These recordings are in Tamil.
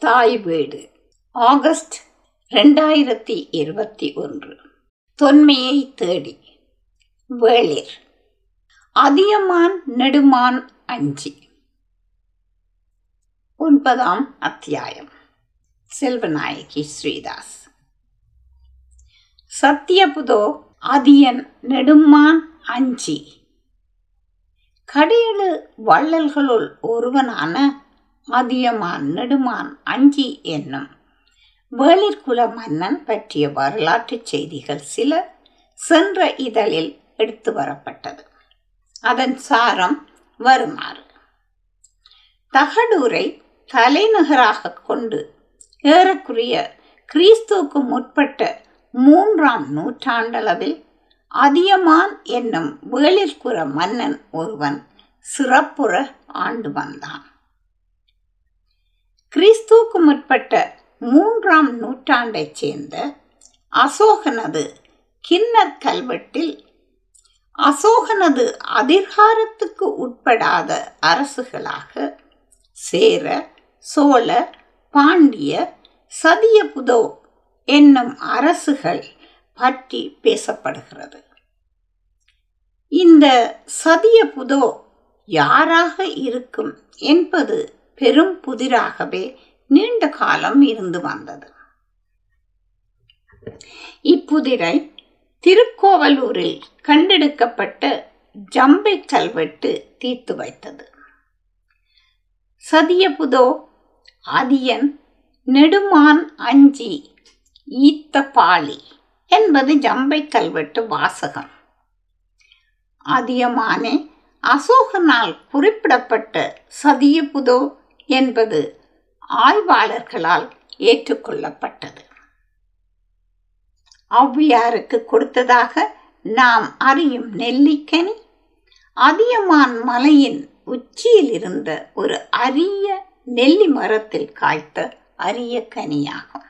தாய் வீடு. ஆகஸ்ட் ரெண்டாயிரத்தி இருபத்தி ஒன்று. தொன்மையை தேடி. வேளிர். அதியமான் நெடுமான் அஞ்சி. ஒன்பதாம் அத்தியாயம். செல்வநாயகி ஸ்ரீதாஸ். சத்தியபுதோ அதியன் நெடுமான் அஞ்சி. கடியழு வள்ளல்களுள் ஒருவனான அதியமான் நெடுமான் அஞ்சி என்னும் வேளிர்குல மன்னன் பற்றிய வரலாற்றுச் செய்திகள் சில சென்ற இதழில் எடுத்து வரப்பட்டது. அதன் சாரம் வருமாறு. தகடூரை தலைநகராக கொண்டு ஏறக்குறைய கிறிஸ்துவுக்கு முற்பட்ட மூன்றாம் நூற்றாண்டளவில் அதியமான் என்னும் வேளிர்குற மன்னன் ஒருவன் சிறப்புற ஆண்டு வந்தான். கிறிஸ்துவுக்கு முற்பட்ட மூன்றாம் நூற்றாண்டைச் சேர்ந்த அசோகனது கிண்ணர் கல்வெட்டில் அசோகனது அதிகாரத்துக்கு உட்படாத அரசுகளாக சேர சோழ பாண்டிய சதியபுதோ என்னும் அரசுகள் பற்றி பேசப்படுகிறது. இந்த சதியபுதோ யாராக இருக்கும் என்பது பெரும் புதிராகவே நீண்ட காலம் இருந்து வந்தது. இப்புதிரை திருக்கோவலூரில் கண்டெடுக்கப்பட்ட ஜம்பை கல்வெட்டு தீர்த்து வைத்தது. சதியபுதோ அதியன் நெடுமான் அஞ்சி ஈத்த பாலி என்பது ஜம்பை கல்வெட்டு வாசகம். அதியமானே அசோகனால் குறிப்பிடப்பட்ட சதியபுதோ என்பது ஆய்வாளர்களால் ஏற்றுக்கொள்ளப்பட்டது. ஔவையாருக்கு கொடுத்ததாக நாம் அறியும் நெல்லிக்கனி அதியமான் மலையின் உச்சியில் இருந்த ஒரு அரிய நெல்லி மரத்தில் காய்த்த அரிய கனியாகும்.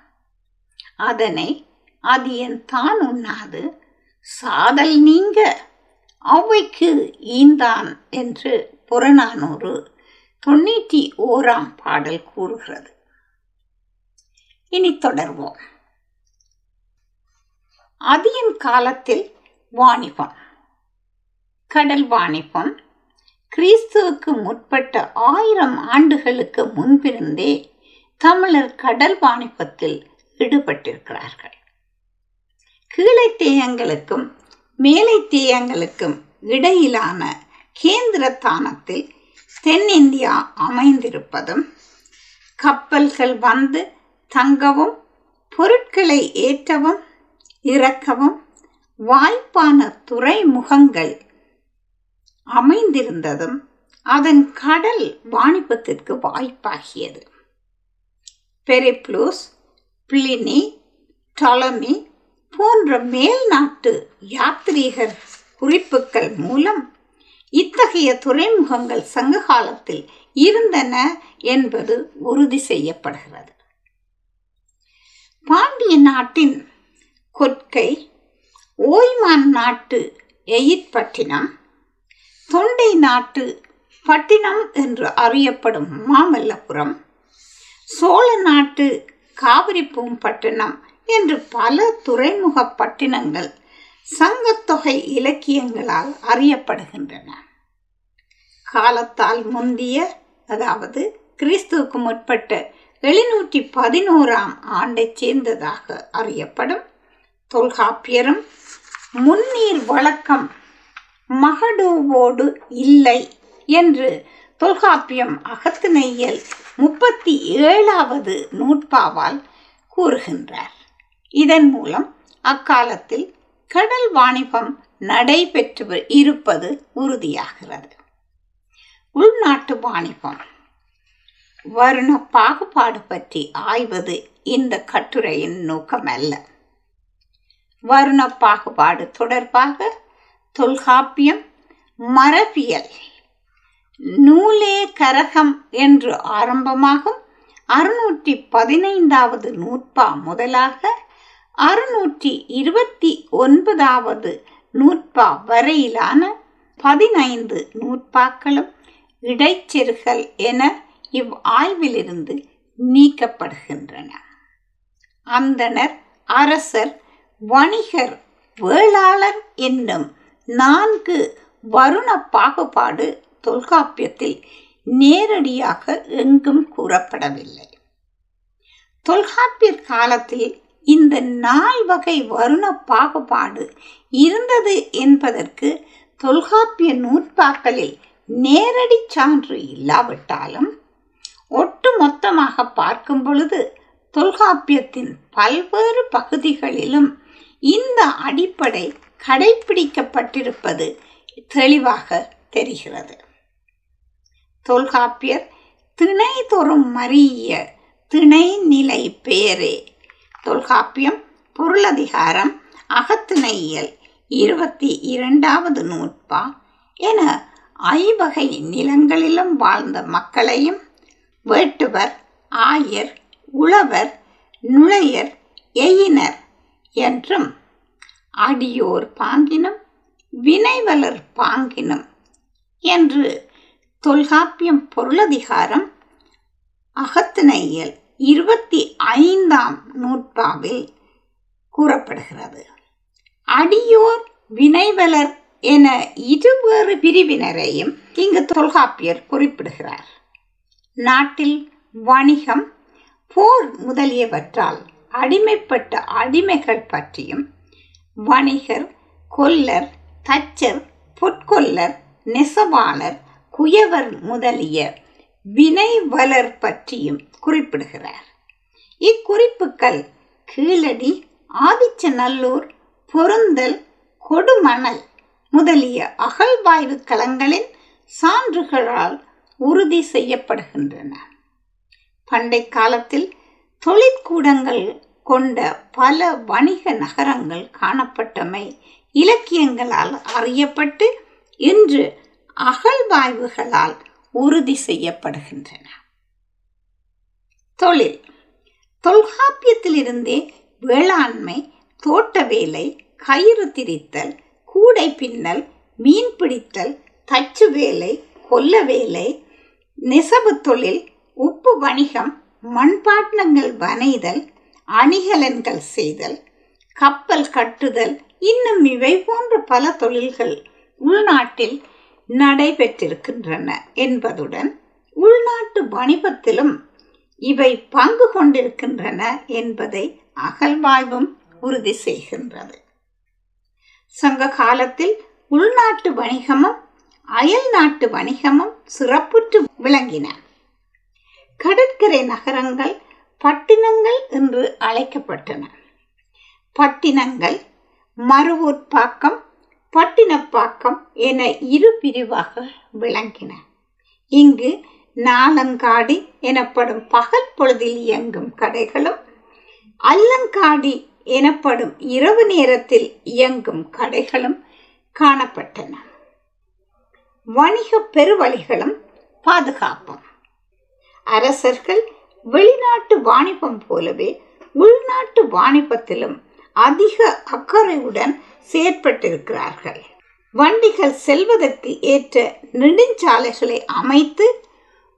அதனை அதியன் தான் உண்ணாது சாதல் நீங்க அவைக்கு ஈந்தான் என்று புறநானூறு தொண்ணூற்றி ஓராம் பாடல் கூறுகிறது. இனி தொடர்வோம். அதியின் காலத்தில் வாணிபம் கடல் வாணிபம் கிறிஸ்துவுக்கு முற்பட்ட ஆயிரம் ஆண்டுகளுக்கு முன்பிருந்தே தமிழர் கடல் வாணிபத்தில் ஈடுபட்டிருக்கிறார்கள். கீழே தேயங்களுக்கும் மேலை தேயங்களுக்கும் இடையிலான கேந்திர தானத்தில் தென்னிந்தியா அமைந்திருப்பதும் கப்பல்கள் வந்து தங்கவும் பொருட்களை ஏற்றவும் இறக்கவும் வாய்ப்பான துறைமுகங்கள் அமைந்திருந்ததும் அதன் கடல் வாணிபத்திற்கு வாய்ப்பாகியது. பெரிப்ளூஸ் பிளினி டொலமி போன்ற மேல்நாட்டு யாத்ரீகர் குறிப்புகள் மூலம் இத்தகைய துறைமுகங்கள் சங்க காலத்தில் இருந்தன என்பது உறுதி செய்யப்படுகிறது. பாண்டிய நாட்டின் கொற்கை ஓய்மான் நாட்டு எயிற்பட்டினம் தொண்டை நாட்டு பட்டினம் என்று அறியப்படும் மாமல்லபுரம் சோழ நாட்டு காவிரிப்பூம்பட்டினம் என்று பல துறைமுக பட்டினங்கள் சங்கத்தொகை இலக்கியங்களால் அறியப்படுகின்றன. காலத்தால் முந்திய அதாவது கிறிஸ்துவுக்கு முற்பட்ட எழுநூற்றி பதினோராம் ஆண்டைச் சேர்ந்ததாக அறியப்படும் தொல்காப்பியரும் முன்னீர் வழக்கம் மகடுவோடு இல்லை என்று தொல்காப்பியம் அகத்திணையல் முப்பத்தி ஏழாவது நூற்பாவால் கூறுகின்றார். இதன் மூலம் அக்காலத்தில் கடல் வாணிபம் நடைபெற்று இருப்பது உறுதியாகிறது. உள்நாட்டு வாணிபம். வருண பாகுபாடு பற்றி ஆய்வது இந்த கட்டுரையின் நோக்கம் அல்ல வருண பாகுபாடு தொடர்பாக தொல்காப்பியம் மரபியல் நூலே கரகம் என்று ஆரம்பமாகும் அறுநூற்றி பதினைந்தாவது நூற்பா முதலாக அறுநூற்றி இருபத்தி ஒன்பதாவது நூற்பா வரையிலான பதினைந்து நூற்பாக்களும் இடைச்செருகல் என இவ் ஆய்விலிருந்து நீக்கப்படுகின்றன. அந்தனர் அரசர் வணிகர் வேளாளர் என்னும் நான்கு வருண பாகுபாடு தொல்காப்பியத்தில் நேரடியாக எங்கும் கூறப்படவில்லை. தொல்காப்பியர் காலத்தில் இந்த நால்வகை வருண பாகுபாடு இருந்தது என்பதற்கு தொல்காப்பிய நூற்பாக்களில் நேரடி சான்று இல்லாவிட்டாலும் ஒட்டுமொத்தமாக பார்க்கும் பொழுது தொல்காப்பியத்தின் பல்வேறு பகுதிகளிலும் இந்த அடிப்படை கடைபிடிக்கப்பட்டிருப்பது தெளிவாக தெரிகிறது. தொல்காப்பியர் திணை தோறும் மறிய திணை நிலை பெயரே தொல்காப்பியம் பொருளதிகாரம் அகத்திணையியல் இருபத்தி இரண்டாவது நூற்பா என ஐவகை நிலங்களிலும் வாழ்ந்த மக்களையும் வேட்டுவர் ஆயர் உழவர் நுழையர் எயினர் என்றும் அடியோர் பாங்கினும் வினைவலர் பாங்கினும் என்று தொல்காப்பியம் பொருளதிகாரம் அகத்திணையியல் இருபத்தி ஐந்தாம் நூற்பாவில் கூறப்படுகிறது. அடியோர் வினைவலர் என இருவேறு பிரிவினரையும் இங்கு தொல்காப்பியர் குறிப்பிடுகிறார். நாட்டில் வணிகம் போர் முதலியவற்றால் அடிமைப்பட்ட அடிமைகள் பற்றியும் வணிகர் கொல்லர் தச்சர் பொற்கொல்லர் நெசவாளர் குயவர் முதலிய வினைவலர் பற்றியும் குறிப்பிடுகிறார். இக்குறிப்புகள் கீழடி ஆதிச்சநல்லூர் பொருந்தல் கொடுமணல் முதலிய அகழ்வாய்வு களங்களின் சான்றுகளால் உறுதி செய்யப்படுகின்றன. பண்டை காலத்தில் தொழிற்கூடங்கள் கொண்ட பல வணிக நகரங்கள் காணப்பட்டமை இலக்கியங்களால் அறியப்பட்டு இன்று அகழ்வாய்வுகளால் உறுதி செய்யப்படுகின்றன. தொழில். தொல்காப்பியத்திலிருந்தே வேளாண்மை தோட்ட வேலை கயிறு திரித்தல் கூடை பின்னல் மீன் பிடித்தல் தச்சு வேலை கொல்ல வேலை நெசவு தொழில் உப்பு வணிகம் மண்பாட்டங்கள் வனைதல் அணிகலன்கள் செய்தல் கப்பல் கட்டுதல் இன்னும் இவை போன்ற பல தொழில்கள் உள்நாட்டில் நடைபெற்றிருக்கின்றன என்பதுடன் உள்நாட்டு வணிகத்திலும் இவை பங்கு கொண்டிருக்கின்றன என்பதை அகழ்வாய்வும் உறுதி செய்கின்றது. சங்க காலத்தில் உள்நாட்டு வணிகமும் அயல் நாட்டு வணிகமும் சிறப்புற்று விளங்கின. கடற்கரை நகரங்கள் பட்டினங்கள் என்று அழைக்கப்பட்டன. பட்டினங்கள் மறுவூர்ப்பாக்கம் பட்டினப்பாக்கம் என இரு பிரிவாக விளங்கின. இங்கு நாலங்காடி எனப்படும் பகல் பொழுதில் இயங்கும் கடைகளும் அல்லங்காடி எனப்படும் இரவு நேரத்தில் இயங்கும் கடைகளும் காணப்பட்டன. வணிக பெருவழிகளும் பாதுகாப்பும். அரசர்கள் வெளிநாட்டு வாணிபம் போலவே உள்நாட்டு வாணிபத்திலும் அதிக அக்கறையுடன் செயற்பட்டிருக்கிறார்கள். வண்டிகள் செல்வதற்கு ஏற்ற நெடுஞ்சாலைகளை அமைத்து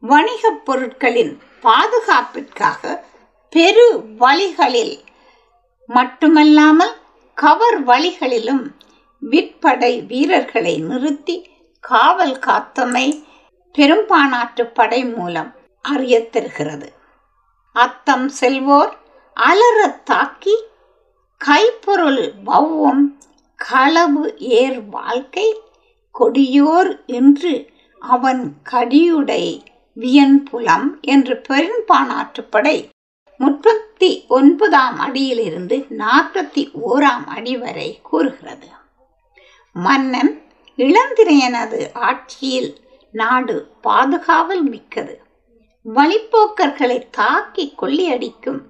வணிகப் பொருட்களின் பாதுகாப்பிற்காக பெரு வழிகளில் மட்டுமல்லாமல் கவர் வழிகளிலும் விற்படை வீரர்களை நிறுத்தி காவல் காத்தமை பெரும்பானாற்று படை மூலம் அறியத்தருகிறது. அத்தம் செல்வோர் அலறத் தாக்கி கைப்பொருள் வௌவம் களவு ஏர் வாழ்க்கை கொடியோர் என்று அவன் கடியுடை வியன்புலம் என்று பெரும்பானாற்றுப்படை முப்பத்தி ஒன்பதாம் அடியிலிருந்து நாற்பத்தி ஓராம் அடி வரை கூறுகிறது. மன்னன் இளந்திரையனது ஆட்சியில் நாடு பாதுகாவல் மிக்கது. வழிப்போக்கர்களை தாக்கி கொள்ளையடிக்கும்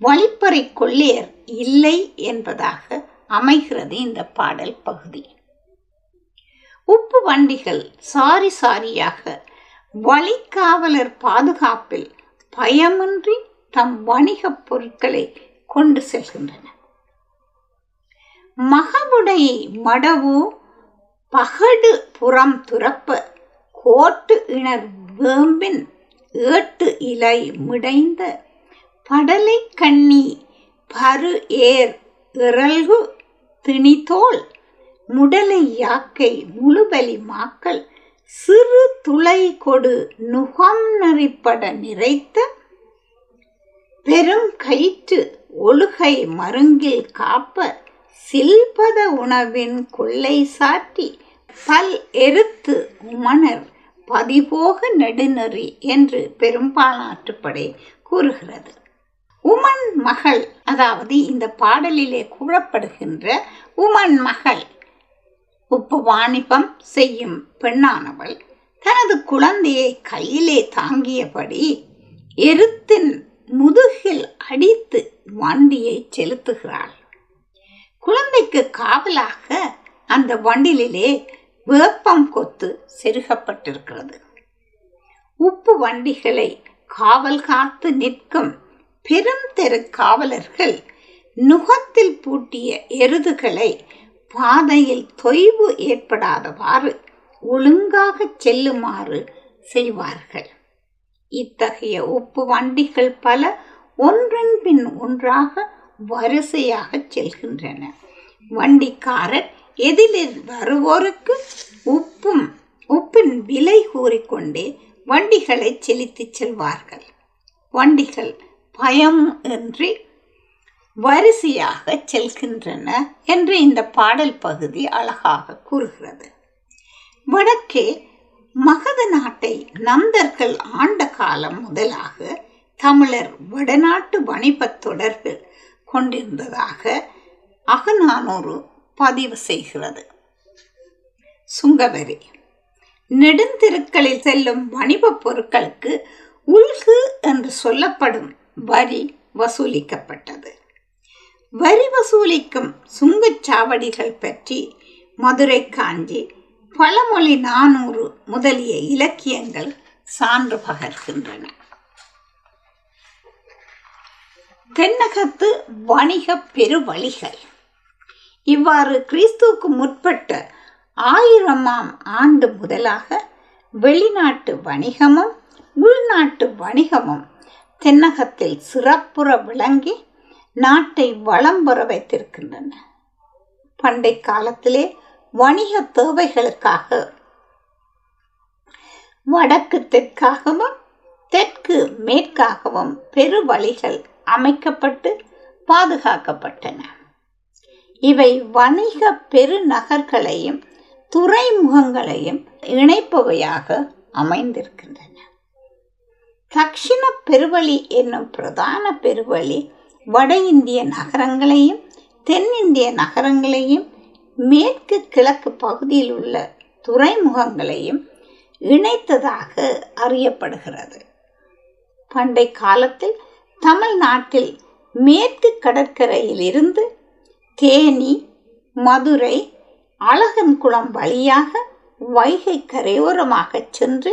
வழிப்பறை கொள்ளையர் இல்லை என்பதாக அமைகிறது இந்த பாடல் பகுதி. உப்பு வண்டிகள் சாரி சாரியாக வழிக்காவலர் பாதுகாப்பில் பயமின்றி தம் வணிகப் பொருட்களை கொண்டு செல்கின்றன. மகவுடை மடவு பகடு புறம் துறப்ப கோட்டு இணர் வேம்பின் ஏட்டு இலை மிடைந்த படலை கண்ணி பரு ஏர் இறல்கு திணிதோல் முடலை யாக்கை முழுபலி மாக்கள் சிறு துளை கொடு நுகம் நெறிப்பட நிறைத்த பெரும் கயிற்று ஒழுகை மருங்கில் காப்ப சில்பத உணவின் கொள்ளை சாட்டி பல் எருத்து உமணர் பதிபோக நெடுநெறி என்று பெரும்பாலாற்றுப்படை கூறுகிறது. உமன் மகள் அதாவது இந்த பாடலிலே கூறப்படுகின்ற உமன் மகள் உப்பு வாணிபம் செய்யும் பெண்ணானவள் தனது குழந்தையை கையிலே தாங்கியபடி எருத்தின் முதுகில் அடித்து வண்டியை செலுத்துகிறாள். குழந்தைக்கு காவலாக அந்த வண்டிலே வேப்பம் கொத்து செருகப்பட்டிருக்கிறது. உப்பு வண்டிகளை காவல் காத்து நிற்கும் பெருந்தெரு காவலர்கள் நுகத்தில் பூட்டிய எருதுகளை பாதையில் தொய்வு ஏற்படாதவாறு ஒழுங்காக செல்லுமாறு செய்வார்கள். இத்தகைய உப்பு வண்டிகள் பல ஒன்றன் பின் ஒன்றாக வரிசையாக செல்கின்றன. வண்டிக்காரர் எதிரில் வருவோருக்கு உப்பும் உப்பின் விலை கூறிக்கொண்டே வண்டிகளை செலுத்திச் செல்வார்கள். வண்டிகள் பயம் இன்றி வரிசையாக செல்கின்றன என்று இந்த பாடல் பகுதி அழகாக கூறுகிறது. வடக்கே மகத நாட்டை நந்தர்கள் ஆண்ட காலம் முதலாக தமிழர் வடநாட்டு வணிபத் தொடர்பு கொண்டிருந்ததாக அகநானூறு பதிவு செய்கிறது. சுங்கவரி நெடுந்திருக்களில் செல்லும் வணிப பொருட்களுக்கு உள்கு என்று சொல்லப்படும் வரி வசூலிக்கப்பட்டது. வரி வசூலிக்கும் சுங்கச்சாவடிகள் பற்றி மதுரை காஞ்சி பழமொழி நானூறு முதலிய இலக்கியங்கள் சான்று பகர்கின்றன. தென்னகத்து வணிக பெருவழிகள். இவ்வாறு கிறிஸ்துவுக்கு முற்பட்ட ஆயிரமாம் ஆண்டு முதலாக வெளிநாட்டு வணிகமும் உள்நாட்டு வணிகமும் தென்னகத்தில் சிறப்புற விளங்கி நாட்டை வளம் பெற வைத்திருக்கின்றன. பண்டை காலத்திலே வணிக தேவைகளுக்காக வடக்கு தெற்காகவும் தெற்கு மேற்காகவும் பெருவழிகள் அமைக்கப்பட்டு பாதுகாக்கப்பட்டன. இவை வணிக பெருநகர்களையும் துறைமுகங்களையும் இணைப்பவையாக அமைந்திருக்கின்றன. தக்ஷிண பெருவழி என்னும் பிரதான பெருவழி வட இந்திய நகரங்களையும் தென்னிந்திய நகரங்களையும் மேற்கு கிழக்கு பகுதியில் உள்ள துறைமுகங்களையும் இணைத்ததாக அறியப்படுகிறது. பண்டை காலத்தில் தமிழ்நாட்டில் மேற்கு கடற்கரையிலிருந்து தேனி மதுரை அழகன்குளம் வழியாக வைகை கரையோரமாக சென்று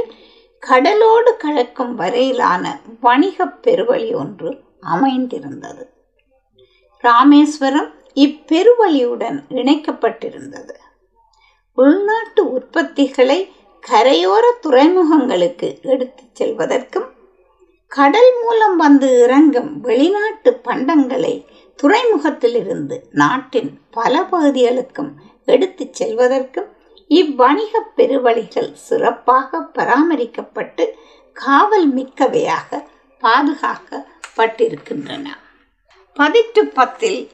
கடலோடு கலக்கும் வரையிலான வணிகப் பெருவழி ஒன்று அமைந்திருந்தது. ராமேஸ்வரம் இப்பெருவழியுடன் இணைக்கப்பட்டிருந்தது. உள்நாட்டு உற்பத்திகளை கரையோர துறைமுகங்களுக்கு எடுத்துச் செல்வதற்கும் கடல் மூலம் வந்து இறங்கும் வெளிநாட்டு பண்டங்களை துறைமுகத்திலிருந்து நாட்டின் பல பகுதிகளுக்கும் எடுத்துச் செல்வதற்கும் இவ்வணிக பெருவழிகள் சிறப்பாக பராமரிக்கப்பட்டு காவல் மிக்கவையாக பாதுகாக்கப்பட்டிருக்கின்றன. பதிட்டு பத்தில்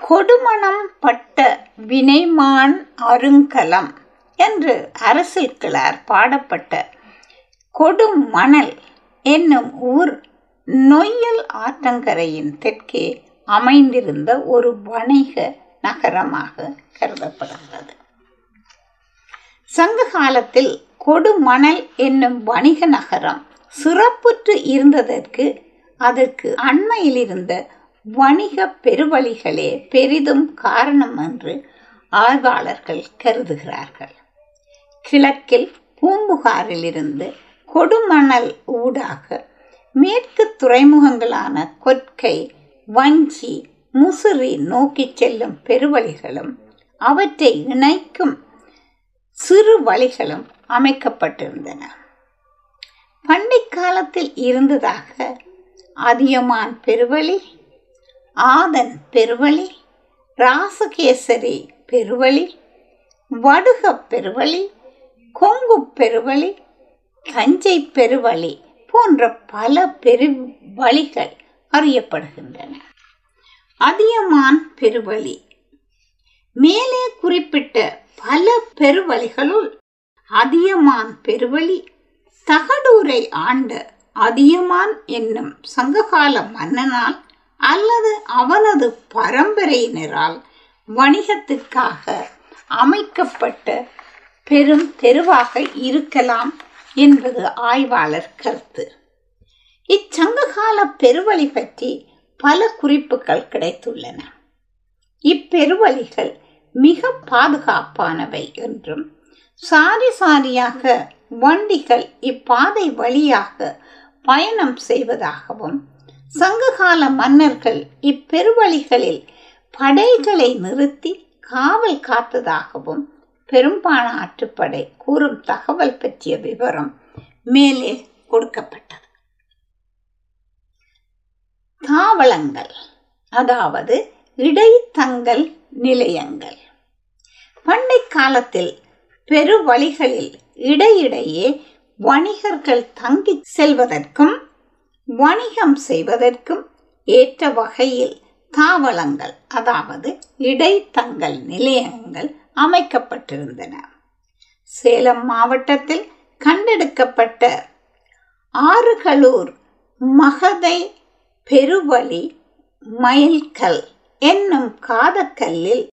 கொடுமணம் பட்ட வினைமான் அருங்கலம் என்று அரசில் கிளார் பாடப்பட்ட கொடுமணல் என்னும் ஊர் நொய்யல் ஆற்றங்கரையின் தெற்கே அமைந்திருந்த ஒரு வணிக நகரமாக கருதப்படுகிறது. சங்க காலத்தில் கொடுமணல் என்னும் வணிக நகரம் சிறப்புற்று இருந்ததற்கு அதற்கு அண்மையில் இருந்த வணிக பெருவழிகளே பெரிதும் காரணம் என்று ஆய்வாளர்கள் கருதுகிறார்கள். கிழக்கில் பூம்புகாரிலிருந்து கொடுமணல் ஊடாக மேற்கு துறைமுகங்களான கொற்கை வஞ்சி முசிறி நோக்கி செல்லும் பெருவழிகளும் அவற்றை இணைக்கும் சிறு வழிகளும் அமைக்கப்பட்டிருந்தன. பண்டை காலத்தில் இருந்ததாக அதியமான் பெருவழி ஆதன் பெருவழி ராசகேசரி பெருவழி வடுக பெருவழி கொங்கு பெருவழி தஞ்சை பெருவழி போன்ற பல பெரு வழிகள் அறியப்படுகின்றன. அதியமான் பெருவழி மேலே குறிப்பிட்ட பல பெருவழிகளுள் அதியமான் பெருவழி தகடூரை ஆண்ட அதியமான் என்னும் சங்ககால மன்னனால் அல்லது அவனது பரம்பரையினரால் வணிகத்திற்காக அமைக்கப்பட்ட பெரும் தெருவாக இருக்கலாம் என்பது ஆய்வாளர் கருத்து. இச்சங்ககால பெருவழி பற்றி பல குறிப்புகள் கிடைத்துள்ளன. இப்பெருவழிகள் மிக பாதுகாப்பானவை என்றும் சாரி சாரியாக வண்டிகள் இப்பாதை வழியாக பயணம் செய்வதாகவும் சங்ககால மன்னர்கள் இப்பெருவழிகளில் படைகளை நிறுத்தி காவல் காத்ததாகவும் பெரும்பான ஆற்றுப்படை கூறும் தகவல் பற்றிய விவரம் மேலே கொடுக்கப்பட்டது. தாவளங்கள் அதாவது இடைத்தங்கல் நிலையங்கள். பண்டை காலத்தில் பெருவழிகளில் இடையிடையே வணிகர்கள் தங்கி செல்வதற்கும் வணிகம் செய்வதற்கும் ஏற்ற வகையில் தாவளங்கள் அதாவது இடைத்தங்கல் நிலையங்கள் அமைக்கப்பட்டிருந்தன. சேலம் மாவட்டத்தில் கண்டெடுக்கப்பட்ட ஆறுகளூர் மகதை பெருவழி மயில்கல் என்னும் காதக்கல்லில்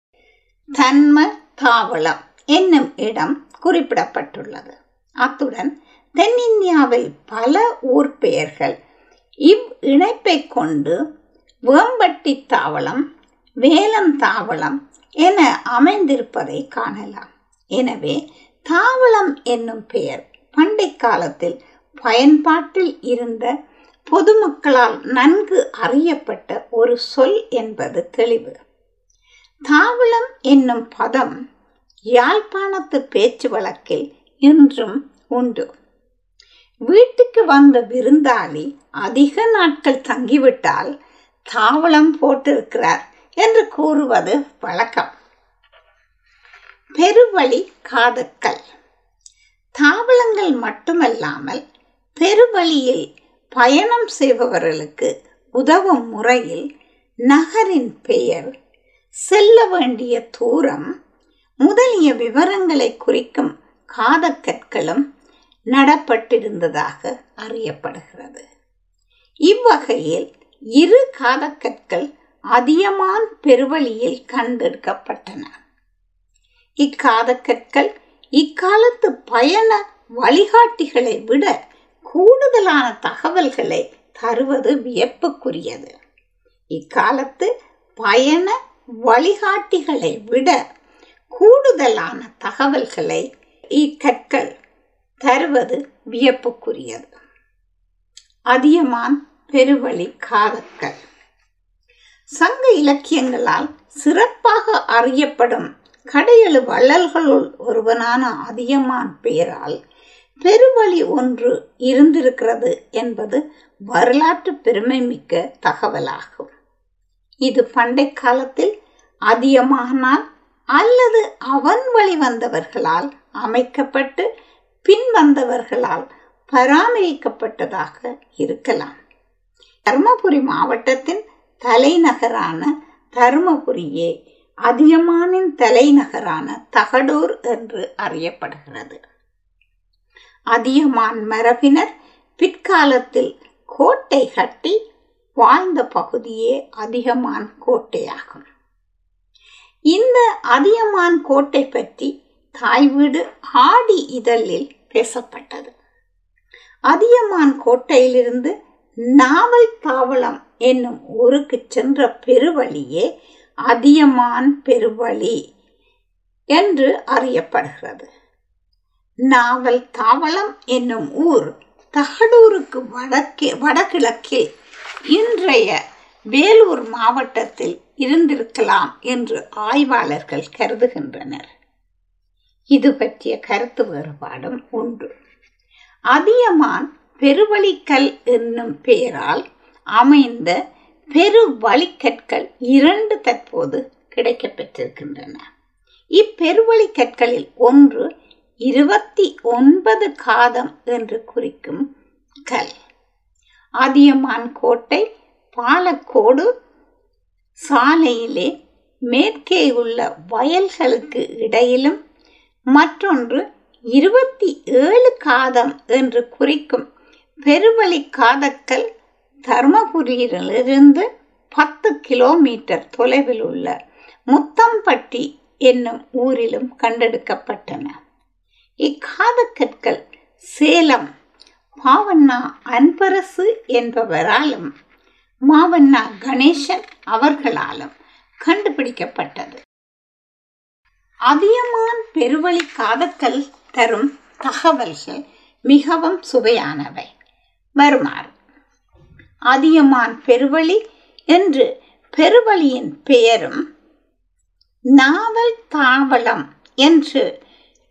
தன்ம தாவளம் என்னும் இடம் குறிப்பிடப்பட்டுள்ளது. அத்துடன் தென்னிந்தியாவில் பல ஊர் பெயர்கள். இவ் இணைப்பை கொண்டு வேம்பட்டி தாவளம் வேலம் தாவளம் என அமைந்திருப்பதை காணலாம். எனவே தாவளம் என்னும் பெயர் பண்டை காலத்தில் பயன்பாட்டில் இருந்த பொதுமக்களால் நன்கு அறியப்பட்ட ஒரு சொல் என்பது தெளிவு. தாவளம் என்னும் பதம் யாழ்ப்பாணத்து பேச்சு வழக்கில் இன்றும் உண்டு. வீட்டுக்கு வந்த விருந்தாளி அதிக நாட்கள் தங்கிவிட்டால் தாவளம் போட்டிருக்கிறார் என்று கூறுவது வழக்கம். பெருவழி காதுக்கள் தாவளங்கள் மட்டுமல்லாமல் பெருவழியில் பயணம் செய்பவர்களுக்கு உதவும் முறையில் நகரின் பெயர் செல்ல வேண்டிய தூரம் முதலிய விவரங்களை குறிக்கும் காதக்கற்களும் நடப்பட்டிருந்ததாக அறியப்படுகிறது. இவ்வகையில் இரு காதக்கற்கள் அதியமான் பெருவழியில் கண்டெடுக்கப்பட்டன. இக்காதக்கற்கள் இக்காலத்து பயண வழிகாட்டிகளை விட கூடுதலான தகவல்களை தருவது வியப்புக்குரியது. இக்காலத்து பயண வழிகாட்டிகளை விட கூடுதலான தகவல்களை இக்கற்கள் தருவது வியப்புக்குரியது அதியமான் பெருவழி காதற்கள் சங்க இலக்கியங்களால் சிறப்பாக அறியப்படும் கடையெழு வள்ளல்களுள் ஒருவனான அதியமான் பெயரால் பெருவழி ஒன்று இருந்திருக்கிறது என்பது வரலாற்று பெருமை மிக்க தகவலாகும் இது பண்டை காலத்தில் அதியமானால் அல்லது அவன் வழி வந்தவர்களால் அமைக்கப்பட்டு பின் வந்தவர்களால் பராமரிக்கப்பட்டதாக இருக்கலாம். தருமபுரி மாவட்டத்தின் தலைநகரான தருமபுரியே அதியமானின் தலைநகரான தகடூர் என்று அறியப்படுகிறது. அதியமான் மரபினர் பிற்காலத்தில் கோட்டை கட்டி வாழ்ந்த பகுதியே அதிகமான் கோட்டையாகும். இந்த அதியமான் கோட்டை பற்றி தாய் வீடு ஆடி இதழில் பேசப்பட்டது. அதியமான் கோட்டையிலிருந்து நாவல் தாவளம் என்னும் ஊருக்கு சென்ற பெருவழியே அதியமான் பெருவழி என்று அறியப்படுகிறது. நாவல் தாவளம் என்னும் ஊர் தகடூருக்கு வடக்கே வடகிழக்கில் இன்றைய வேலூர் மாவட்டத்தில் இருந்திருக்கலாம் என்று ஆய்வாளர்கள் கருதுகின்றனர். இது பற்றிய கருத்து வேறுபாடும் உண்டு. அதியமான் பெருவழிக்கல் என்னும் பெயரால் அமைந்த பெருவழிக்கற்கள் இரண்டு தற்போது கிடைக்கப்பெற்றிருக்கின்றன. இப்பெருவழிக்கற்களில் ஒன்று இருபத்தி ஒன்பது காதம் என்று குறிக்கும் கல். அதியமான் கோட்டை பாலக்கோடு சாலையிலே மேற்கே உள்ள வயல்களுக்கு இடையிலும் மற்றொன்று இருபத்தி ஏழு காதம் என்று குறிக்கும் பெருவழி காதக்கல் தருமபுரியிலிருந்து பத்து கிலோமீட்டர் தொலைவில் உள்ள முத்தம்பட்டி என்னும் ஊரிலும் கண்டெடுக்கப்பட்டன. இக்காதக்கற்கள் சேலம் பாவண்ணா அன்பரசு என்பவராலும் மாவண்ணா கணேசன் அவர்களாலும் கண்டுபிடிக்கப்பட்டது. அதியமான் பெருவழி காதக்கல் தரும் தகவல்கள் மிகவும் சுவையானவை. வருமாறு. அதியமான் பெருவழி என்று பெருவழியின் பெயரும் நாவல் தாவளம் என்று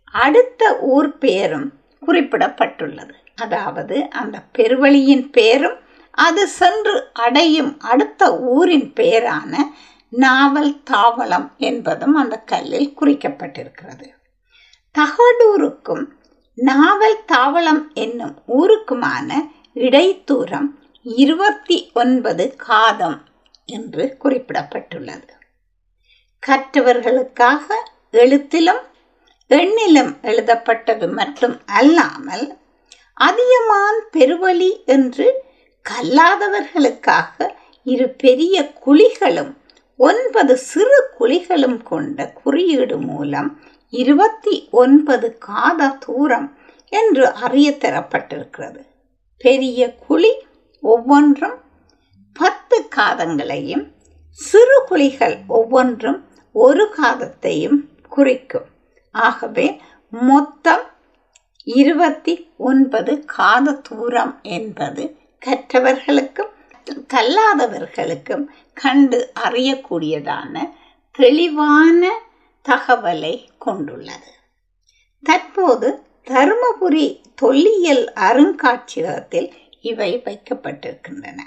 அடுத்த ஊர் பெயரும் குறிப்பிடப்பட்டுள்ளது. அதாவது அந்த பெருவழியின் பெயரும் அது சென்று அடையும் அடுத்த ஊரின் பெயரான நாவல் தாவளம் என்பதும் அந்த கல்லில் குறிக்கப்பட்டிருக்கிறது. தகடூருக்கும் நாவல் தாவளம் என்னும் ஊருக்குமான இடைத்தூரம் இருபத்தி ஒன்பது காதம் என்று குறிப்பிடப்பட்டுள்ளது. கற்றவர்களுக்காக எழுத்திலும் எண்ணிலும் எழுதப்பட்டது மட்டும் அல்லாமல் அதியமான் பெருவழி என்று கல்லாதவர்களுக்காக இரு பெரிய குழிகளும் ஒன்பது சிறு குழிகளும் கொண்ட குறியீடு மூலம் இருபத்தி ஒன்பது காத தூரம் என்று அறிய தரப்பட்டிருக்கிறது பெரிய குழி ஒவ்வொன்றும் பத்து காதங்களையும் சிறு குழிகள் ஒவ்வொன்றும் ஒரு காதத்தையும் குறிக்கும். ஆகவே மொத்தம் இருபத்தி ஒன்பது காத தூரம் என்பது கற்றவர்களுக்கும் கல்லாதவர்களுக்கும் கண்டு அறியக்கூடியதான தெளிவான தகவலை கொண்டுள்ளது. தற்போது தருமபுரி தொல்லியல் அருங்காட்சியகத்தில் இவை வைக்கப்பட்டிருக்கின்றன.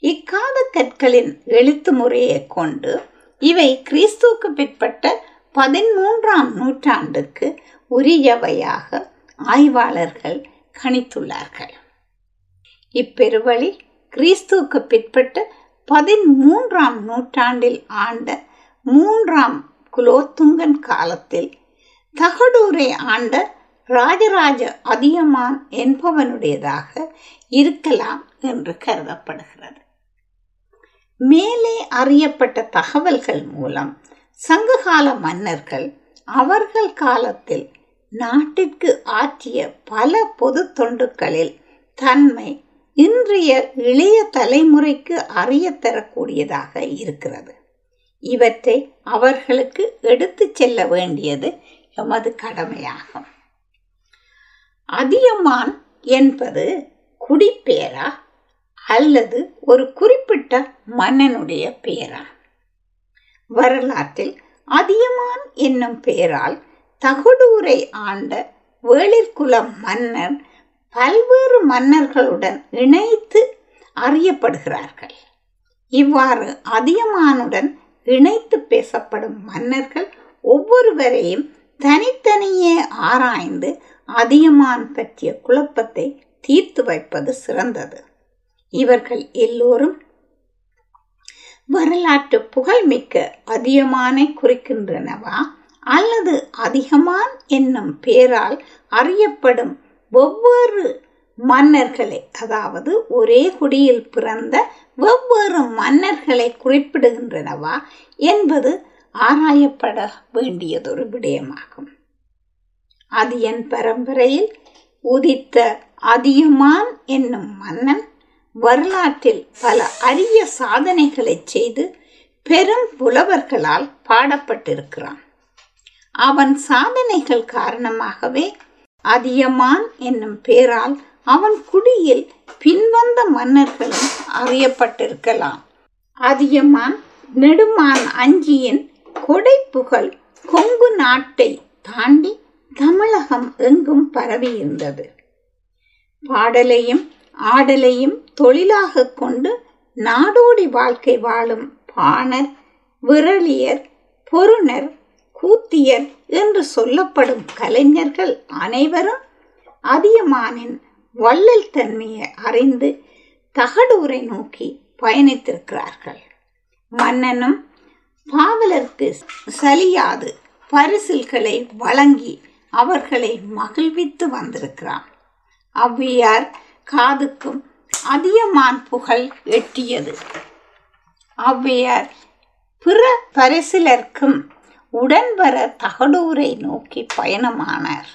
இக்கால கற்களின் எழுத்து முறையை கொண்டு இவை கிறிஸ்துவுக்கு பிற்பட்ட பதிமூன்றாம் நூற்றாண்டுக்கு உரியவையாக ஆய்வாளர்கள் கணித்துள்ளார்கள். இப்பெருவழி கிறிஸ்துவுக்கு பிற்பட்டு பதிமூன்றாம் நூற்றாண்டில் ஆண்ட மூன்றாம் குலோத்துங்கன் காலத்தில் தகடூரை ஆண்ட ராஜராஜ அதியமான் என்பவனுடையதாக இருக்கலாம் என்று கருதப்படுகிறது. மேலே அறியப்பட்ட தகவல்கள் மூலம் சங்ககால மன்னர்கள் அவர்கள் காலத்தில் நாட்டிற்கு ஆற்றிய பல பொது தொண்டுகளில் தன்மை இன்றைய இளைய தலைமுறைக்கு அறிய தரக்கூடியதாக இருக்கிறது. இவற்றை அவர்களுக்கு எடுத்து செல்ல வேண்டியது எமது கடமையாகும். அதியமான் என்பது குடிப்பேரா அல்லது ஒரு குறிப்பிட்ட மன்னனுடைய பெயரா வரலாற்றில் அதியமான் என்னும் பெயரால் தகுடூரை ஆண்ட வேளிர்குல மன்னர் பல்வேறு மன்னர்களுடன் இணைத்து அறியப்படுகிறார்கள். இவ்வாறு அதியமானுடன் இணைத்து பேசப்படும் மன்னர்கள் ஒவ்வொருவரையும் தனித்தனியே ஆராய்ந்து அதியமான் பற்றிய குழப்பத்தை தீர்த்து வைப்பது சிறந்தது. இவர்கள் எல்லோரும் வரலாற்று புகழ்மிக்க அதியமானை குறிக்கின்றனவா அல்லது அதிகமான் என்னும் பெயரால் அறியப்படும் வெவ்வேறு மன்னர்களை அதாவது ஒரே குடியில் பிறந்த வெவ்வேறு மன்னர்களை குறிப்பிடுகின்றனவா என்பது ஆராயப்பட வேண்டியதொரு விடயமாகும். அதியன் பரம்பரையில் உதித்த அதியமான் என்னும் மன்னன் வரலாற்றில் பல அரிய சாதனைகளை செய்து பெரும் புலவர்களால் பாடப்பட்டிருக்கிறான். அவன் சாதனைகள் காரணமாகவே அதியமான் என்னும் பெயரால் அவன் குடியில் பின்வந்த மன்னர்களும் அறியப்பட்டிருக்கலாம். அதியமான் நெடுமான் அஞ்சியின் கொடை புகழ் கொங்கு நாட்டை தாண்டி தமிழகம் எங்கும் பரவியிருந்தது. பாடலையும் ஆடலையும் தொழிலாக கொண்டு நாடோடி வாழ்க்கை வாழும் பாணர் விரலியர் பொருணர் கூத்தியர் என்று சொல்லப்படும் கலைஞர்கள் அனைவரும் அதியமானின் வள்ளல் தன்மையை அறிந்து தகடூரை நோக்கி பயணித்திருக்கிறார்கள். மன்னனும் பாவலருக்கு சலியாது பரிசில்களை வழங்கி அவர்களை மகிழ்வித்து வந்திருக்கிறான். அவ்வியார் காதுக்கும் அதியமான் புகழ் எட்டியது. ஔவையார் பிற பரிசிலர்க்கும் உடன் வர தகடூரை நோக்கி பயணமானார்.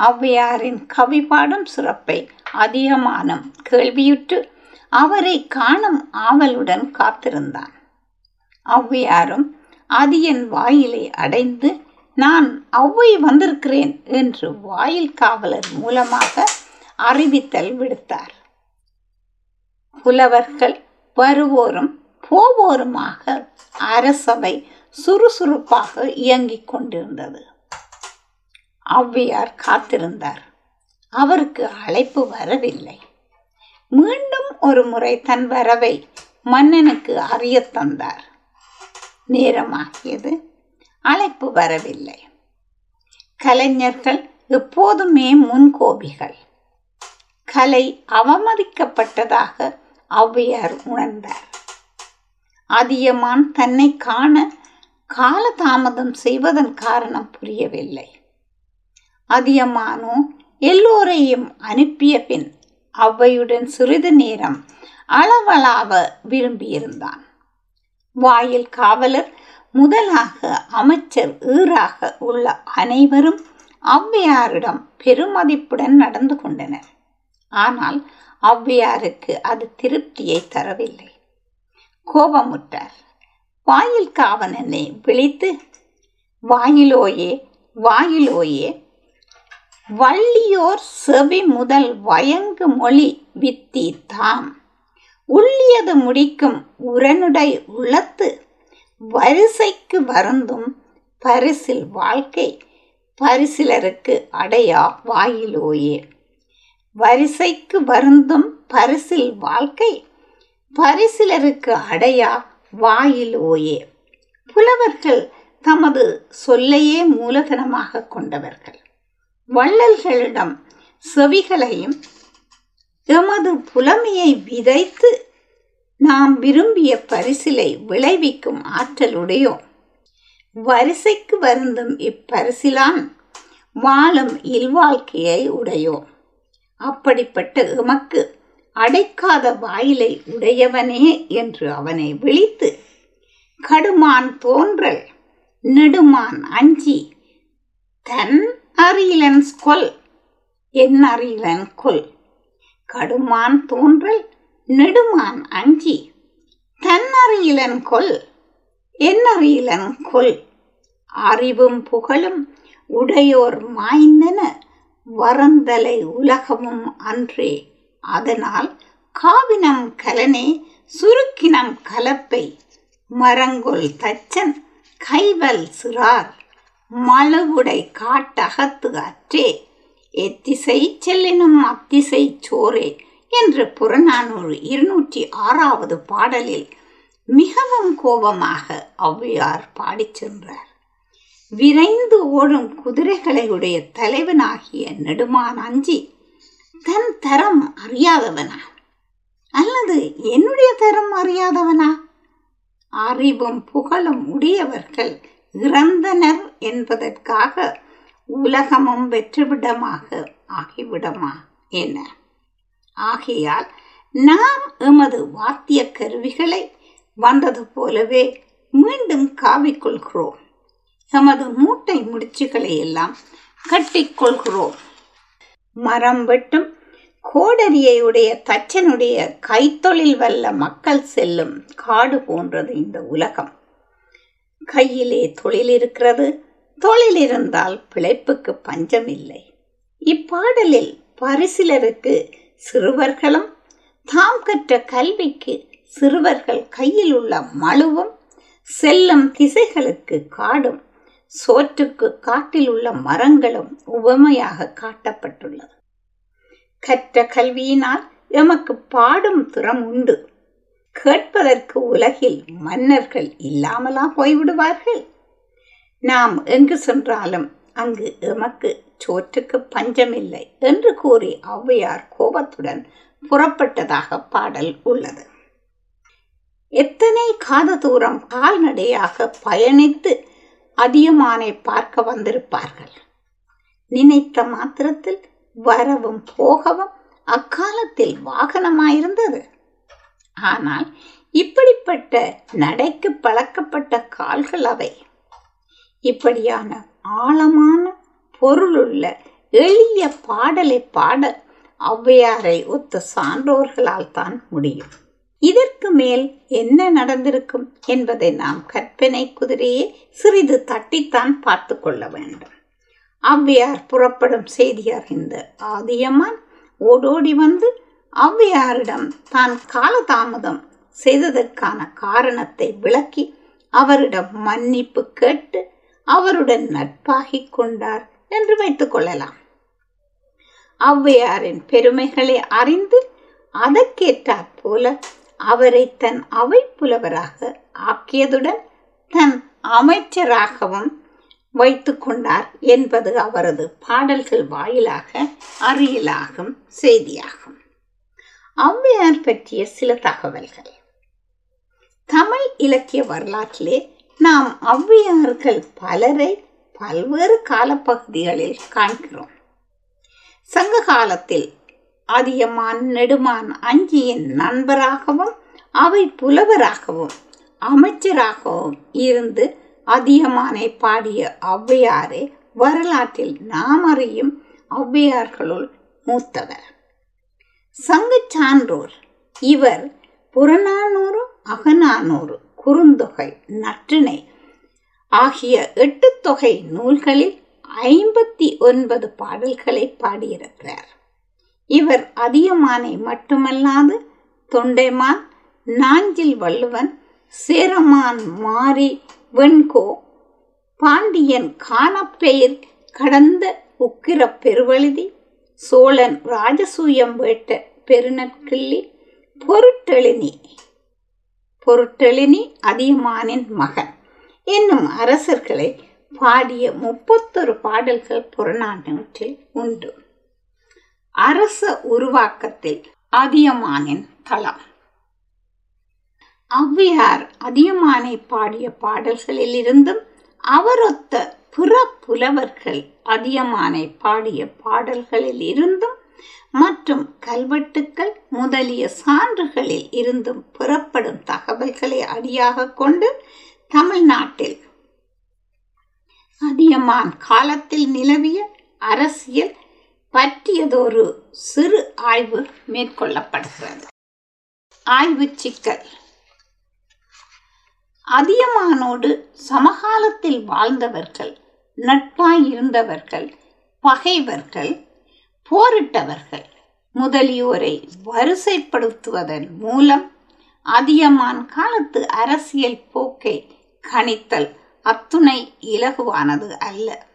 ஔவையாரின் கவி பாடும் சிறப்பை அதிகமானம் கேள்வியுற்று அவரை காணும் ஆவலுடன் காத்திருந்தான். ஔவையாரும் அதியன் வாயிலை அடைந்து நான் ஔவை வந்திருக்கிறேன் என்று வாயில் காவலர் மூலமாக அறிவித்தல் விடுத்தார். புலவர்கள் வருவோரும் போவோருமாக அரசவை சுறுசுறுப்பாக இயங்கிக் கொண்டிருந்தது. ஔவையார் காத்திருந்தார். அவருக்கு அழைப்பு வரவில்லை. மீண்டும் ஒரு முறை தன் வரவை மன்னனுக்கு அறிய தந்தார். நேரமாகியது. அழைப்பு வரவில்லை. கலைஞர்கள் எப்போதுமே முன்கோபிகள். கலை அவமதிக்கப்பட்டதாக ஔவையார் உணர்ந்தார். அதியமான் தன்னை காண காலதாமதம் செய்வதன் காரணம் புரியவில்லை. அதியமானோ எல்லோரையும் அனுப்பிய பின் அவ்வையுடன் சிறிது நேரம் அளவளாவ விரும்பியிருந்தான். வாயில் காவலர் முதலாக அமைச்சர் ஈறாக உள்ள அனைவரும் ஔவையாரிடம் பெருமதிப்புடன் நடந்து கொண்டனர். ஆனால் ஔவையாருக்கு அது திருப்தியை தரவில்லை. கோபமுற்றார். வாயில் காவலனை விழித்து வாயிலோயே வாயிலோயே வள்ளியோர் செவி முதல் வயங்கு மொழி வித்தி தாம் உள்ளியது முடிக்கும் உரனுடை உள்ளத்து வரிசைக்கு வருந்தும் பரிசில் வாழ்க்கை பரிசிலருக்கு அடையா வாயிலோயே. வரிசைக்கு வருந்தும் பரிசில் வாழ்க்கை பரிசிலருக்கு அடையா வாயில் ஓயே. புலவர்கள் தமது சொல்லையே மூலதனமாக கொண்டவர்கள். வள்ளல்களிடம் செவிகளையும் எமது புலமையை விதைத்து நாம் விரும்பிய பரிசிலை விளைவிக்கும் ஆற்றலுடையோம். வரிசைக்கு வருந்தும் இப்பரிசிலான் வாழும் இல்வாழ்க்கையை உடையோம். அப்படிப்பட்ட எமக்கு அடைக்காத வாயிலை உடையவனே என்று அவனை விழித்து கடுமான் தோன்றல் நெடுமான் அஞ்சி தன் அறியலன் கொல் என் அறியிலன் கொல். கடுமான் தோன்றல் நெடுமான் அஞ்சி தன் அறியலன் கொல் என் அறியலன் கொல். அறிவும் புகழும் உடையோர் மாய்ந்தன வரந்தலை உலகமும் அன்றே. அதனால் காவினம் கலனே சுருக்கினம் கலப்பை. மரங்கொல் தச்சன் கைவல் சிறார். மலவுடை காட்டகத்து அற்றே. எத்திசை செல்லினும் அத்திசை சோரே என்று புறநானூறு இருநூற்றி ஆறாவது பாடலில் மிகவும் கோபமாக ஔவையார் பாடிச் சென்றார். விரைந்து ஓடும் குதிரைகளை உடைய தலைவனாகிய நெடுமான் அஞ்சி தன் தரம் அறியாதவனா? அல்லது என்னுடைய தரம் அறியாதவனா? அறிவும் புகழும் உடையவர்கள் இறந்தனர் என்பதற்காக உலகமும் வெற்றிவிடமாக ஆகிவிடமா என்ன? ஆகையால் நாம் எமது வாத்திய கருவிகளை வந்தது போலவே மீண்டும் காவிக்கொள்கிறோம். எமது மூட்டை முடிச்சுகளை எல்லாம் கட்டிக்கொள்கிறோம். மரம் வெட்டும். கோடரியையுடைய தச்சனுடைய கைத்தொழில் வல்ல மக்கள் செல்லும் காடு போன்றது இந்த உலகம். கையிலே தொழில் இருக்கிறது தொழில் இருந்தால் பிழைப்புக்கு பஞ்சமில்லை. இப்பாடலில் பரிசிலருக்கு சிறுவர்களும் தாம் கற்ற கல்விக்கு சிறுவர்கள் கையில் உள்ள மழுவும் செல்லும் திசைகளுக்கு காடும் சோற்றுக்கு காட்டில் உள்ள மரங்களும் உவமையாக காட்டப்பட்டுள்ளது. கற்ற கல்வியினால் எமக்கு பாடும் திறம் உண்டு. கேட்பதற்கு உலகில் மன்னர்கள் இல்லாமலா போய்விடுவார்கள்? நாம் எங்கு சென்றாலும் அங்கு எமக்கு சோற்றுக்கு பஞ்சமில்லை என்று கூறி ஔவையார் கோபத்துடன் புறப்பட்டதாக பாடல் உள்ளது. எத்தனை காத தூரம் கால்நடையாக பயணித்து அதியமானை பார்க்க வந்திருப்பார்கள். நினைத்த மாத்திரத்தில் வரவும் போகவும் அக்காலத்தில் வாகனமாயிருந்தது. ஆனால் இப்படிப்பட்ட நடைக்கு பழக்கப்பட்ட கால்கள் அவை. இப்படியான ஆழமான பொருளுள்ள எளிய பாடலை பாட ஔவையாரை ஒத்த சான்றோர்களால் தான் முடியும். இதற்கு மேல் என்ன நடந்திருக்கும் என்பதை நாம் கற்பனை குதிரையே சிறிது தட்டித்தான் பார்த்து கொள்ள வேண்டும். ஔவையார் புறப்படும் செய்தி அறிந்த ஆதியம்மான் ஓடோடி வந்து ஔவையாரிடம் தான் காலதாமதம் செய்ததற்கான காரணத்தை விளக்கி அவரிடம் மன்னிப்பு கேட்டு அவருடன் நட்பாகி கொண்டார் என்று வைத்துக் கொள்ளலாம். ஔவையாரின் பெருமைகளை அறிந்து அதற்கேற்றாற் போல அவரை தன் அவை புலவராக ஆக்கியதுடன் தன் அமைச்சராகவும் வைத்து கொண்டார் என்பது அவரது பாடல்கள் வாயிலாக அறியலாகும் செய்தியாகும். ஔவையார் பற்றிய சில தகவல்கள். தமிழ் இலக்கிய வரலாற்றிலே நாம் ஔவையார்கள் பலரை பல்வேறு காலப்பகுதிகளில் காண்கிறோம். சங்க காலத்தில் அதியமான் நெடுமான் அஞ்சியின் நண்பராகவும் அவை புலவராகவும் அமைச்சராகவும் இருந்து அதியமானை பாடிய ஔவையாரே வரலாற்றில் நாம் அறியும் ஔவையார்களுள் மூத்தவர். சங்க சான்றோர் இவர் புறநானூறு அகநானூறு குறுந்தொகை நற்றிணை ஆகிய எட்டு தொகை நூல்களில் ஐம்பத்தி ஒன்பது பாடல்களை பாடியிருக்கிறார். இவர் அதியமானை மட்டுமல்லாது தொண்டைமான் நாஞ்சில் வள்ளுவன் சேரமான் மாரி வெண்கோ பாண்டியன் காணப்பெயர் கடந்த உக்கிர பெருவழுதி சோழன் ராஜசூயம் வேட்ட பெருநற்கிள்ளி பொருட்டெழினி பொருட்டெழினி அதியமானின் மகன். என்னும் அரசர்களை பாடிய முப்பத்தொரு பாடல்கள் புறநானூற்றில் உண்டு. அரச உருவாக்கத்தில் அதியமானின் தளம். ஔவையார் அதியமானை பாடிய பாடல்களில் இருந்தும் அவரொத்த பிற புலவர்கள் அதியமானை பாடிய பாடல்களில் இருந்தும் மற்றும் கல்வெட்டுக்கள் முதலிய சான்றுகளில் இருந்தும் புறப்படும் தகவல்களை அடியாக கொண்டு தமிழ்நாட்டில் அதியமான் காலத்தில் நிலவிய அரசியல் பற்றியதொரு சிறு ஆய்வு மேற்கொள்ளப்படுகிறது. ஆய்வு சிக்கல். அதியமானோடு சமகாலத்தில் வாழ்ந்தவர்கள் நட்பாய் இருந்தவர்கள் பகைவர்கள் போரிட்டவர்கள் முதலியோரை வரிசைப்படுத்துவதன் மூலம் அதியமான் காலத்து அரசியல் போக்கை கணித்தல் அத்துணை இலகுவானது அல்ல.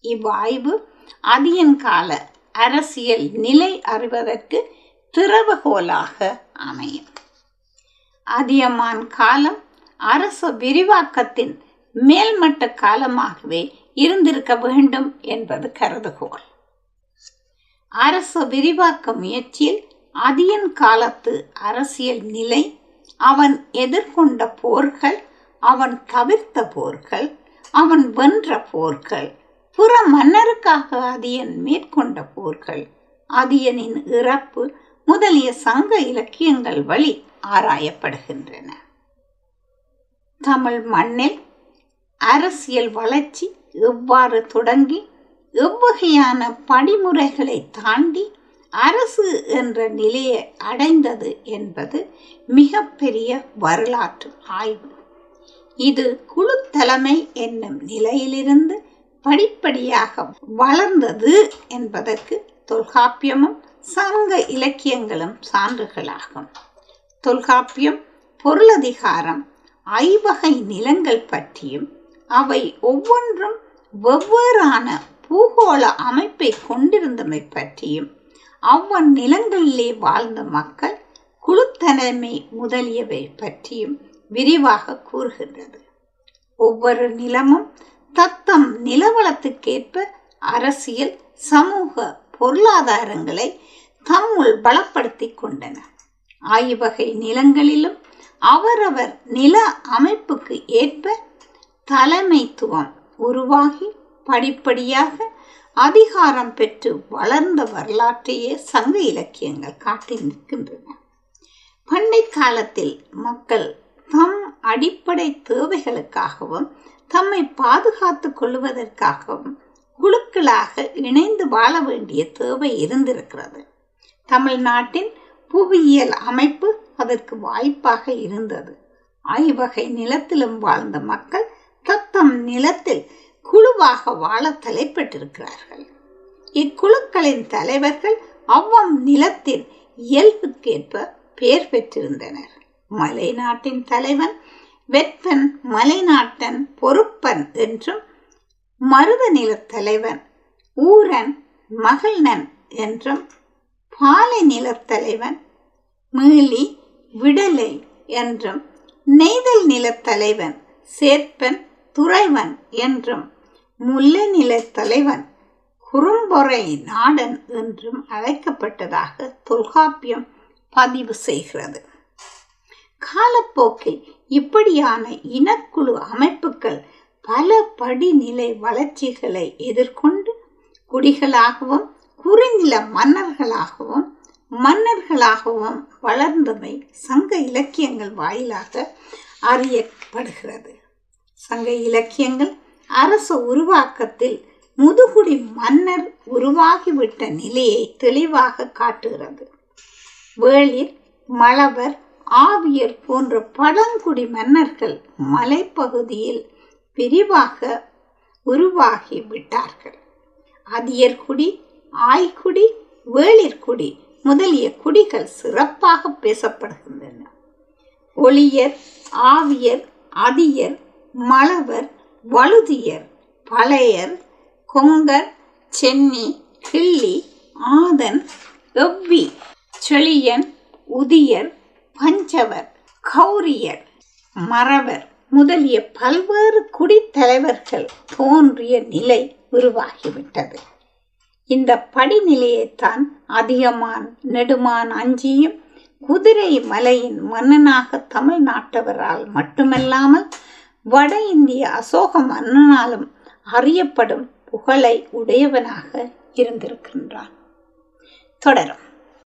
இவ்வாய்வு அதியன் கால அரசியல் நிலை அறிவதற்கு திறவுகோலாக அமையும். அதியமான் காலம் அரச விரிவாக்கத்தின் மேல்மட்ட காலமாகவே இருந்திருக்க வேண்டும் என்பது கருதுகோள். அரச விரிவாக்க முயற்சியில் அதியன் காலத்து அரசியல் நிலை அவன் எதிர்கொண்ட போர்கள் அவன் தவிர்த்த போர்கள் அவன் வென்ற போர்கள் புற மன்னருக்காக அதியன் மேற்கொண்ட போர்கள். அதியனின் இறப்பு முதலிய சங்க இலக்கியங்கள் வழி ஆராயப்படுகின்றன. தமிழ் மண்ணில் அரசியல் வளர்ச்சி எவ்வாறு தொடங்கி எவ்வகையான படிமுறைகளை தாண்டி அரசு என்ற நிலையை அடைந்தது என்பது மிகப்பெரிய வரலாற்று ஆய்வு. இது குழு தலைமை என்னும் நிலையிலிருந்து படிப்படியாக வளர்ந்தது என்பதற்கு தொல்காப்பியமும் சங்க இலக்கியங்களும் சான்றுகளாகும். தொல்காப்பியம் பொருளதிகாரம் ஐவகை நிலங்கள் பற்றியும் அவை ஒவ்வொன்றும் வெவ்வேறான பூகோள அமைப்பை கொண்டிருந்தமை பற்றியும் அவ்வன் நிலங்களிலே வாழ்ந்த மக்கள் குழுத்தலைமை முதலியவை பற்றியும் விரிவாக கூறுகின்றது. ஒவ்வொரு நிலமும் தத்தம் நிலவளத்துக்கேற்ப அரசியல் சமூக பொருளாதாரங்களை தம்முள் பலப்படுத்திக் கொண்டன. ஆய்வகை நிலங்களிலும் அவரவர் நில அமைப்புக்கு ஏற்ப தலைமைத்துவம் உருவாகி படிப்படியாக அதிகாரம் பெற்று வளர்ந்த வரலாற்றையே சங்க இலக்கியங்கள் காட்டி நிற்கின்றன. பண்டை காலத்தில் மக்கள் தம் அடிப்படை தேவைகளுக்காகவும் தம்மை பாதுகாத்துக் கொள்வதற்காகவும் குழுக்களாக இணைந்து வாழ வேண்டிய தேவை இருந்திருக்கிறது. தமிழ்நாட்டின் புவியியல் அமைப்பு அதற்கு வாய்ப்பாக இருந்தது. ஐவகை நிலத்திலும் வாழ்ந்த மக்கள் தத்தம் நிலத்தில் குழுவாக வாழ தலைப்பட்டிருக்கிறார்கள். இக்குழுக்களின் தலைவர்கள் அவ்வம் நிலத்தின் இயல்புக்கேற்ப பெயர் பெற்றிருந்தனர். மலை நாட்டின் தலைவன் வெட்பன் மலைநாட்டன் பொறுப்பன் என்றும் மருத நிலத் தலைவன் ஊரன் மகள்நன் என்றும் பாலை நிலத் தலைவன் மீளி விடலை என்றும் நெய்தல் நிலத் தலைவன் சேர்ப்பன் துறைவன் என்றும் முல்லை நிலத் தலைவன் குறும்பொறை நாடன் என்றும் அழைக்கப்பட்டதாக தொல்காப்பியம் பதிவு செய்கிறது. காலப்போக்கில் இப்படியான இனக்குழு அமைப்புகள் பல படிநிலை வளர்ச்சிகளை எதிர்கொண்டு குடிகளாகவும் குறுநில மன்னர்களாகவும் மன்னர்களாகவும் வளர்ந்தமை சங்க இலக்கியங்கள் வாயிலாக அறியப்படுகிறது. சங்க இலக்கியங்கள் அரச உருவாக்கத்தில் முதுகுடி மன்னர் உருவாகிவிட்ட நிலையை தெளிவாக காட்டுகிறது. வேளிர் மலவர் ஆவியர் போன்ற பழங்குடி மன்னர்கள் மலைப்பகுதியில் விரிவாக உருவாகி விட்டார்கள். அதியர்குடி ஆய்குடி வேளிர்குடி முதலிய குடிகள் சிறப்பாக பேசப்படுகின்றன. ஒளியர் ஆவியர் அதியர் மலவர் வழுதியர் பழையர் கொங்கர் சென்னி கிள்ளி ஆதன் எவ்வி செழியன் உதியர் பஞ்சவர் கௌரியர் மறவர் முதலிய பல்வேறு குடித்தலைவர்கள் தோன்றிய நிலை உருவாகிவிட்டது. இந்த படிநிலையைத்தான் அதிகமான் நெடுமான் அஞ்சியும் குதிரை மலையின் மன்னனாக தமிழ்நாட்டவரால் மட்டுமல்லாமல் வட இந்திய அசோக மன்னனாலும் அறியப்படும் புகழை உடையவனாக இருந்திருக்கின்றான். தொடரும்.